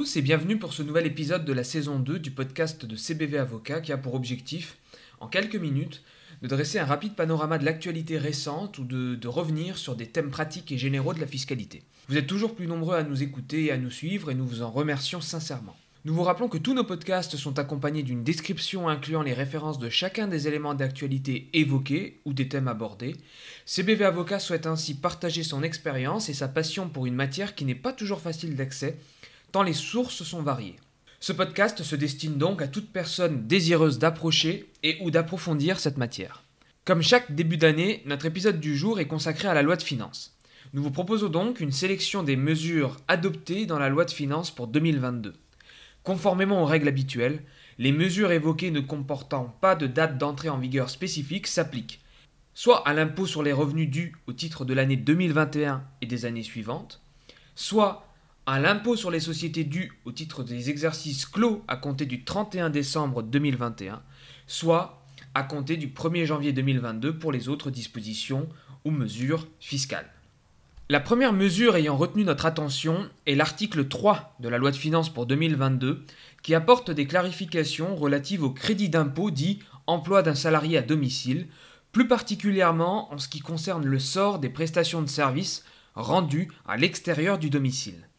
et bienvenue pour ce nouvel épisode de la saison 2 du podcast de CBV Avocat qui a pour objectif, en quelques minutes, de dresser un rapide panorama de l'actualité récente ou de, de, revenir sur des thèmes pratiques et généraux de la fiscalité. Vous êtes toujours plus nombreux à nous écouter et à nous suivre et nous vous en remercions sincèrement. Nous vous rappelons que tous nos podcasts sont accompagnés d'une description incluant les références de chacun des éléments d'actualité évoqués ou des thèmes abordés. CBV Avocat souhaite ainsi partager son expérience et sa passion pour une matière qui n'est pas toujours facile d'accès, tant les sources sont variées. Ce podcast se destine donc à toute personne désireuse d'approcher et ou d'approfondir cette matière. Comme chaque début d'année, notre épisode du jour est consacré à la loi de finances. Nous vous proposons donc une sélection des mesures adoptées dans la loi de finances pour 2022. Conformément aux règles habituelles, les mesures évoquées ne comportant pas de date d'entrée en vigueur spécifique s'appliquent soit à l'impôt sur les revenus dus au titre de l'année 2021 et des années suivantes, soit à l'impôt sur les sociétés dû au titre des exercices clos à compter du 31 décembre 2021, soit à compter du 1er janvier 2022 pour les autres dispositions ou mesures fiscales. La première mesure ayant retenu notre attention est l'article 3 de la loi de finances pour 2022 qui apporte des clarifications relatives au crédit d'impôt dit emploi d'un salarié à domicile, plus particulièrement en ce qui concerne le sort des prestations de services rendues à l'extérieur du domicile.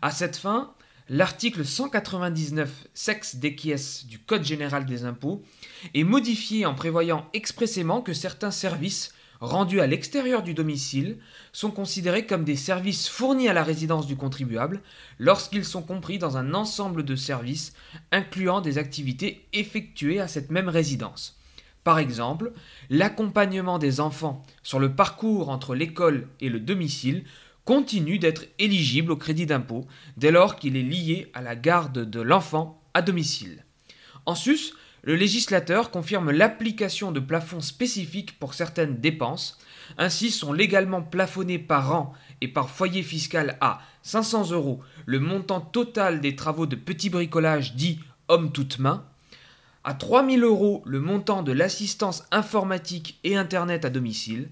À cette fin, l'article 199 sex decies du Code général des impôts est modifié en prévoyant expressément que certains services rendus à l'extérieur du domicile sont considérés comme des services fournis à la résidence du contribuable lorsqu'ils sont compris dans un ensemble de services incluant des activités effectuées à cette même résidence. Par exemple, l'accompagnement des enfants sur le parcours entre l'école et le domicile continue d'être éligible au crédit d'impôt dès lors qu'il est lié à la garde de l'enfant à domicile. En sus, le législateur confirme l'application de plafonds spécifiques pour certaines dépenses. Ainsi sont légalement plafonnés par an et par foyer fiscal à 500 euros le montant total des travaux de petit bricolage dit homme toute main, à 3000 euros le montant de l'assistance informatique et Internet à domicile,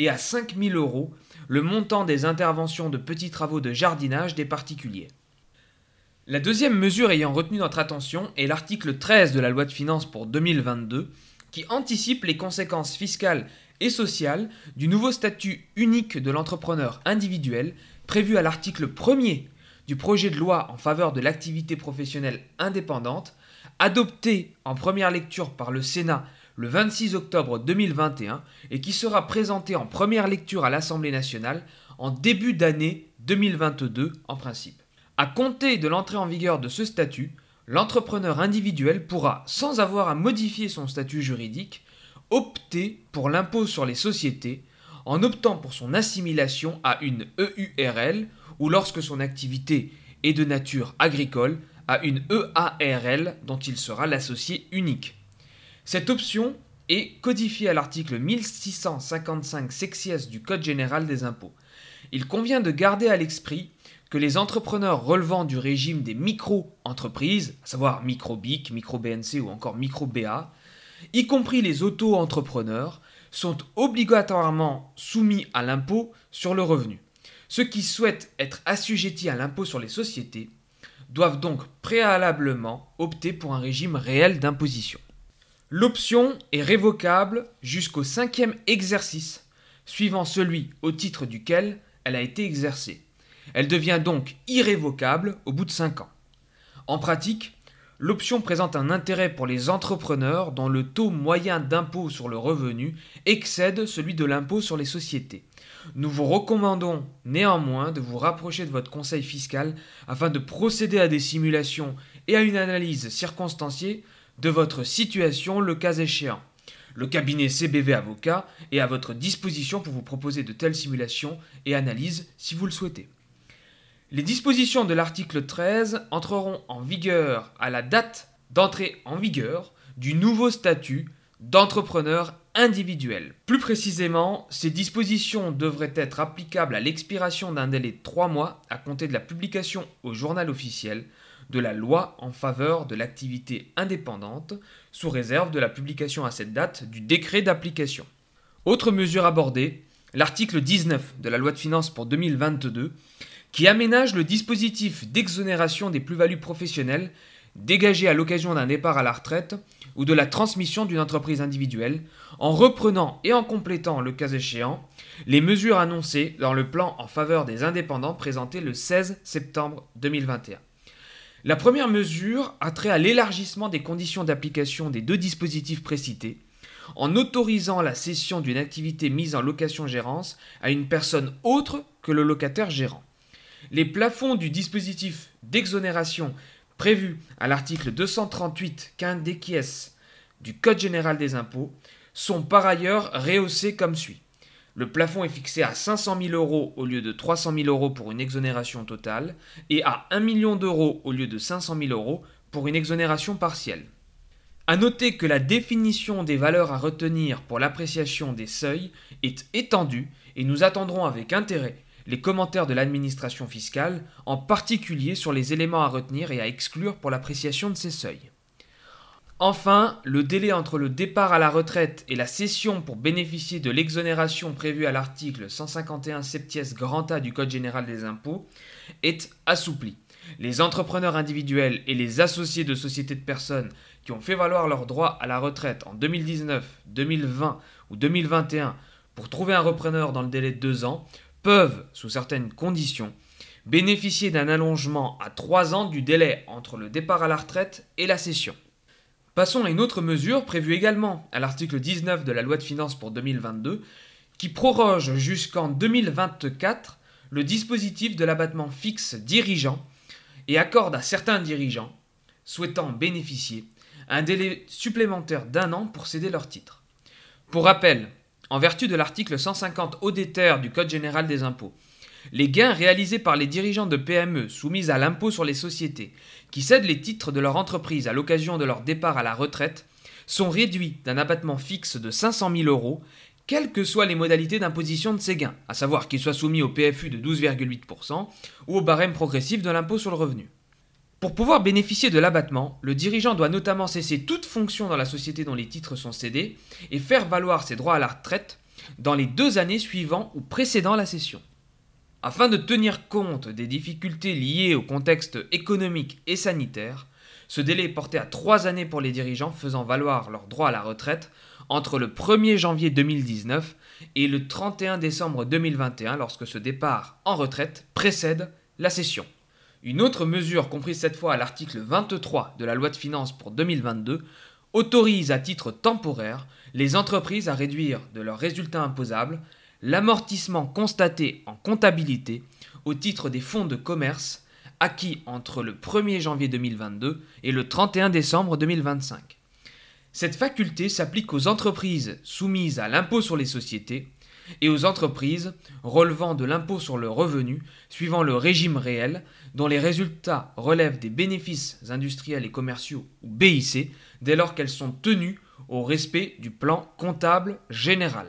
et à 5000 euros le montant des interventions de petits travaux de jardinage des particuliers. La deuxième mesure ayant retenu notre attention est l'article 13 de la loi de finances pour 2022 qui anticipe les conséquences fiscales et sociales du nouveau statut unique de l'entrepreneur individuel prévu à l'article 1er du projet de loi en faveur de l'activité professionnelle indépendante, adopté en première lecture par le Sénat le 26 octobre 2021 et qui sera présenté en première lecture à l'Assemblée nationale en début d'année 2022 en principe. À compter de l'entrée en vigueur de ce statut, l'entrepreneur individuel pourra, sans avoir à modifier son statut juridique, opter pour l'impôt sur les sociétés en optant pour son assimilation à une EURL ou lorsque son activité est de nature agricole à une EARL dont il sera l'associé unique. Cette option est codifiée à l'article 1655 sexies du Code général des impôts. Il convient de garder à l'esprit que les entrepreneurs relevant du régime des micro-entreprises, à savoir micro-BIC, micro-BNC ou encore micro-BA, y compris les auto-entrepreneurs, sont obligatoirement soumis à l'impôt sur le revenu. Ceux qui souhaitent être assujettis à l'impôt sur les sociétés doivent donc préalablement opter pour un régime réel d'imposition. L'option est révocable jusqu'au cinquième exercice, suivant celui au titre duquel elle a été exercée. Elle devient donc irrévocable au bout de 5 ans. En pratique, l'option présente un intérêt pour les entrepreneurs dont le taux moyen d'impôt sur le revenu excède celui de l'impôt sur les sociétés. Nous vous recommandons néanmoins de vous rapprocher de votre conseil fiscal afin de procéder à des simulations et à une analyse circonstanciée de votre situation le cas échéant. Le cabinet CBV Avocat est à votre disposition pour vous proposer de telles simulations et analyses si vous le souhaitez. Les dispositions de l'article 13 entreront en vigueur à la date d'entrée en vigueur du nouveau statut d'entrepreneur individuel. Plus précisément, ces dispositions devraient être applicables à l'expiration d'un délai de 3 mois à compter de la publication au journal officiel de la loi en faveur de l'activité indépendante, sous réserve de la publication à cette date du décret d'application. Autre mesure abordée, l'article 19 de la loi de finances pour 2022 qui aménage le dispositif d'exonération des plus-values professionnelles dégagées à l'occasion d'un départ à la retraite ou de la transmission d'une entreprise individuelle, en reprenant et en complétant, le cas échéant, les mesures annoncées dans le plan en faveur des indépendants présenté le 16 septembre 2021. La première mesure a trait à l'élargissement des conditions d'application des deux dispositifs précités, en autorisant la cession d'une activité mise en location-gérance à une personne autre que le locataire gérant. Les plafonds du dispositif d'exonération prévu à l'article 238 15 du Code général des impôts sont par ailleurs rehaussés comme suit. Le plafond est fixé à 500 000 euros au lieu de 300 000 euros pour une exonération totale et à 1 million d'euros au lieu de 500 000 euros pour une exonération partielle. A noter que la définition des valeurs à retenir pour l'appréciation des seuils est étendue et nous attendrons avec intérêt les commentaires de l'administration fiscale, en particulier sur les éléments à retenir et à exclure pour l'appréciation de ces seuils. Enfin, le délai entre le départ à la retraite et la cession pour bénéficier de l'exonération prévue à l'article 151 septies grand A du Code général des impôts est assoupli. Les entrepreneurs individuels et les associés de sociétés de personnes qui ont fait valoir leurs droits à la retraite en 2019, 2020 ou 2021 pour trouver un repreneur dans le délai de deux ans peuvent, sous certaines conditions, bénéficier d'un allongement à 3 ans du délai entre le départ à la retraite et la cession. Passons à une autre mesure prévue également à l'article 19 de la loi de finances pour 2022 qui proroge jusqu'en 2024 le dispositif de l'abattement fixe dirigeant et accorde à certains dirigeants souhaitant bénéficier un délai supplémentaire d'un an pour céder leur titre. Pour rappel, en vertu de l'article 150 ODTR du Code général des impôts. Les gains réalisés par les dirigeants de PME soumis à l'impôt sur les sociétés qui cèdent les titres de leur entreprise à l'occasion de leur départ à la retraite sont réduits d'un abattement fixe de 500 000 euros, quelles que soient les modalités d'imposition de ces gains, à savoir qu'ils soient soumis au PFU de 12,8% ou au barème progressif de l'impôt sur le revenu. Pour pouvoir bénéficier de l'abattement, le dirigeant doit notamment cesser toute fonction dans la société dont les titres sont cédés et faire valoir ses droits à la retraite dans les deux années suivant ou précédant la cession. Afin de tenir compte des difficultés liées au contexte économique et sanitaire, ce délai est porté à trois années pour les dirigeants faisant valoir leurs droits à la retraite entre le 1er janvier 2019 et le 31 décembre 2021 lorsque ce départ en retraite précède la cession. Une autre mesure, comprise cette fois à l'article 23 de la loi de finances pour 2022, autorise à titre temporaire les entreprises à réduire de leurs résultats imposables l'amortissement constaté en comptabilité au titre des fonds de commerce acquis entre le 1er janvier 2022 et le 31 décembre 2025. Cette faculté s'applique aux entreprises soumises à l'impôt sur les sociétés et aux entreprises relevant de l'impôt sur le revenu suivant le régime réel dont les résultats relèvent des bénéfices industriels et commerciaux ou BIC dès lors qu'elles sont tenues au respect du plan comptable général.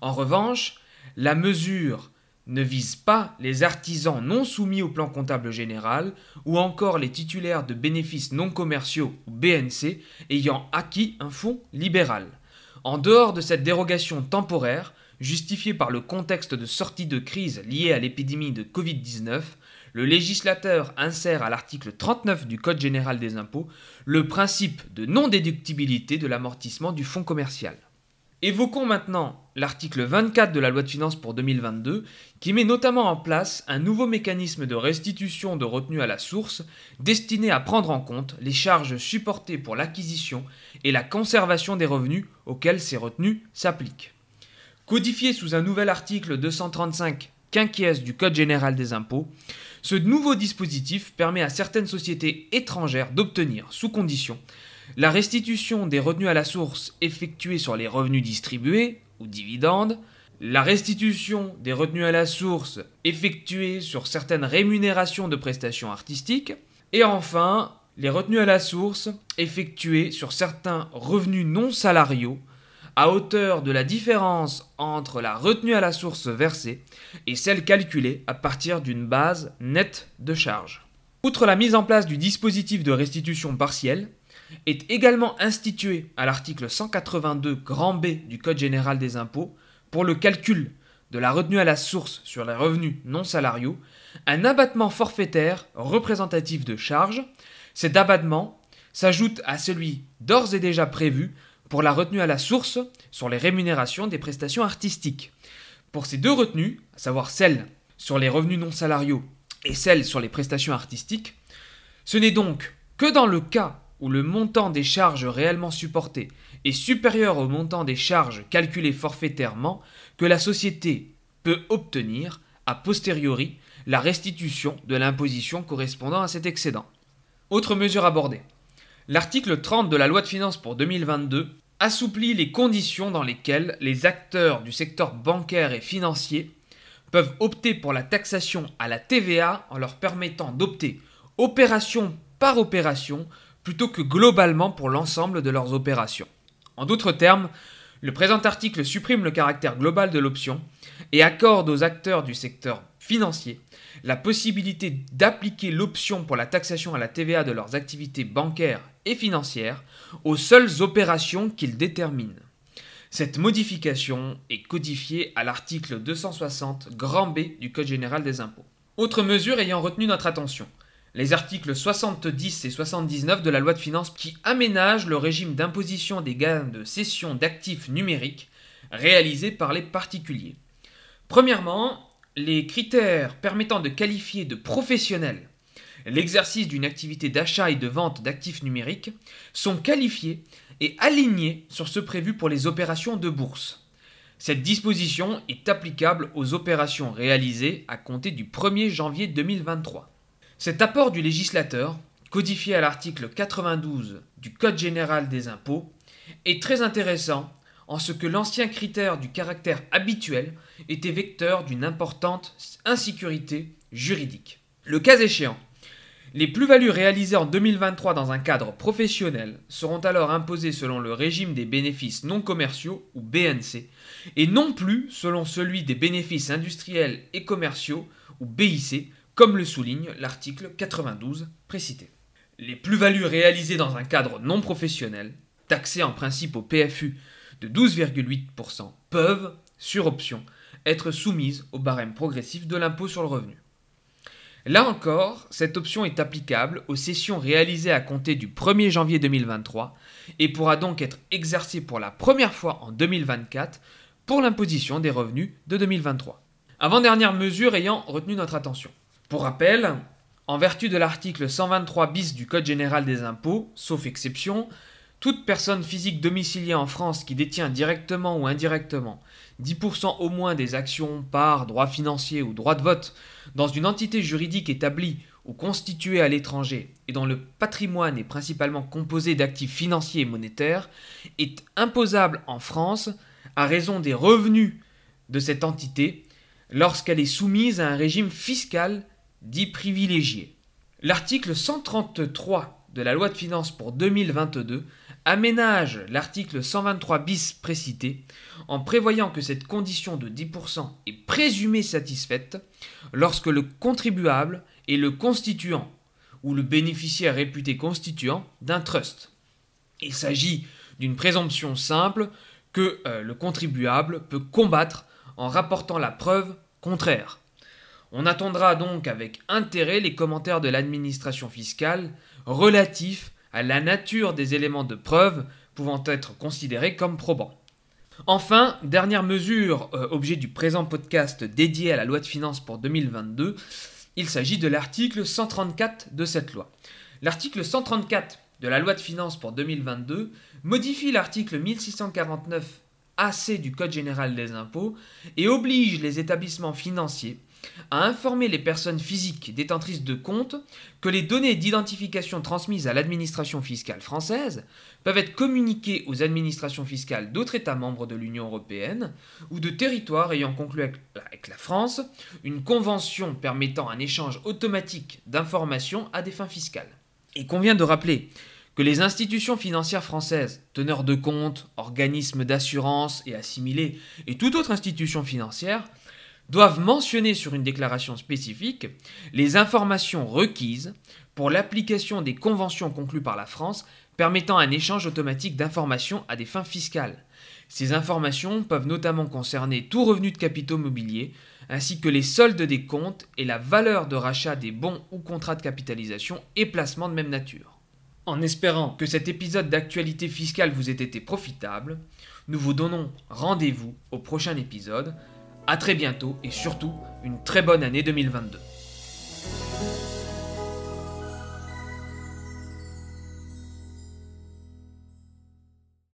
En revanche, la mesure ne vise pas les artisans non soumis au plan comptable général ou encore les titulaires de bénéfices non commerciaux ou BNC ayant acquis un fonds libéral. En dehors de cette dérogation temporaire, justifiée par le contexte de sortie de crise lié à l'épidémie de Covid-19, le législateur insère à l'article 39 du Code général des impôts le principe de non-déductibilité de l'amortissement du fonds commercial. Évoquons maintenant l'article 24 de la loi de finances pour 2022 qui met notamment en place un nouveau mécanisme de restitution de retenue à la source destiné à prendre en compte les charges supportées pour l'acquisition et la conservation des revenus auxquels ces retenues s'appliquent. Codifié sous un nouvel article 235 quinquies du Code général des impôts, ce nouveau dispositif permet à certaines sociétés étrangères d'obtenir, sous condition, la restitution des revenus à la source effectués sur les revenus distribués ou dividendes, la restitution des revenus à la source effectués sur certaines rémunérations de prestations artistiques, et enfin les retenues à la source effectuées sur certains revenus non salariaux à hauteur de la différence entre la retenue à la source versée et celle calculée à partir d'une base nette de charge. Outre la mise en place du dispositif de restitution partielle, est également institué à l'article 182 grand B du Code général des impôts pour le calcul de la retenue à la source sur les revenus non salariaux un abattement forfaitaire représentatif de charges. Cet abattement s'ajoute à celui d'ores et déjà prévu pour la retenue à la source sur les rémunérations des prestations artistiques. Pour ces deux retenues, à savoir celle sur les revenus non salariaux et celle sur les prestations artistiques, ce n'est donc que dans le cas où le montant des charges réellement supportées est supérieur au montant des charges calculées forfaitairement que la société peut obtenir, a posteriori, la restitution de l'imposition correspondant à cet excédent. Autre mesure abordée. L'article 30 de la loi de finances pour 2022 assouplit les conditions dans lesquelles les acteurs du secteur bancaire et financier peuvent opter pour la taxation à la TVA en leur permettant d'opter opération par opération plutôt que globalement pour l'ensemble de leurs opérations. En d'autres termes, le présent article supprime le caractère global de l'option et accorde aux acteurs du secteur financier la possibilité d'appliquer l'option pour la taxation à la TVA de leurs activités bancaires et financières aux seules opérations qu'ils déterminent. Cette modification est codifiée à l'article 260 grand B du Code général des impôts. Autre mesure ayant retenu notre attention, les articles 70 et 79 de la loi de finances qui aménagent le régime d'imposition des gains de cession d'actifs numériques réalisés par les particuliers. Premièrement, les critères permettant de qualifier de professionnel l'exercice d'une activité d'achat et de vente d'actifs numériques sont qualifiés et alignés sur ceux prévus pour les opérations de bourse. Cette disposition est applicable aux opérations réalisées à compter du 1er janvier 2023. Cet apport du législateur, codifié à l'article 92 du Code général des impôts, est très intéressant en ce que l'ancien critère du caractère habituel était vecteur d'une importante insécurité juridique. Le cas échéant, les plus-values réalisées en 2023 dans un cadre professionnel seront alors imposées selon le régime des bénéfices non commerciaux ou BNC et non plus selon celui des bénéfices industriels et commerciaux ou BIC comme le souligne l'article 92 précité. Les plus-values réalisées dans un cadre non professionnel, taxées en principe au PFU de 12,8% peuvent, sur option, être soumises au barème progressif de l'impôt sur le revenu. Là encore, cette option est applicable aux sessions réalisées à compter du 1er janvier 2023 et pourra donc être exercée pour la première fois en 2024 pour l'imposition des revenus de 2023. Avant-dernière mesure ayant retenu notre attention. Pour rappel, en vertu de l'article 123 bis du Code général des impôts, sauf exception, toute personne physique domiciliée en France qui détient directement ou indirectement 10% au moins des actions, parts, droits financiers ou droits de vote dans une entité juridique établie ou constituée à l'étranger et dont le patrimoine est principalement composé d'actifs financiers et monétaires est imposable en France à raison des revenus de cette entité lorsqu'elle est soumise à un régime fiscal dit privilégié. L'article 133 de la loi de finances pour 2022 aménage l'article 123 bis précité en prévoyant que cette condition de 10% est présumée satisfaite lorsque le contribuable est le constituant ou le bénéficiaire réputé constituant d'un trust. Il s'agit d'une présomption simple que euh, le contribuable peut combattre en rapportant la preuve contraire. On attendra donc avec intérêt les commentaires de l'administration fiscale relatifs à la nature des éléments de preuve pouvant être considérés comme probants. Enfin, dernière mesure, euh, objet du présent podcast dédié à la loi de finances pour 2022, il s'agit de l'article 134 de cette loi. L'article 134 de la loi de finances pour 2022 modifie l'article 1649 AC du Code général des impôts et oblige les établissements financiers à informer les personnes physiques détentrices de comptes que les données d'identification transmises à l'administration fiscale française peuvent être communiquées aux administrations fiscales d'autres États membres de l'Union européenne ou de territoires ayant conclu avec la France une convention permettant un échange automatique d'informations à des fins fiscales. Il convient de rappeler que les institutions financières françaises, teneurs de comptes, organismes d'assurance et assimilés, et toute autre institution financière, doivent mentionner sur une déclaration spécifique les informations requises pour l'application des conventions conclues par la France permettant un échange automatique d'informations à des fins fiscales. Ces informations peuvent notamment concerner tout revenu de capitaux mobiliers, ainsi que les soldes des comptes et la valeur de rachat des bons ou contrats de capitalisation et placements de même nature. En espérant que cet épisode d'actualité fiscale vous ait été profitable, nous vous donnons rendez-vous au prochain épisode. A très bientôt et surtout une très bonne année 2022.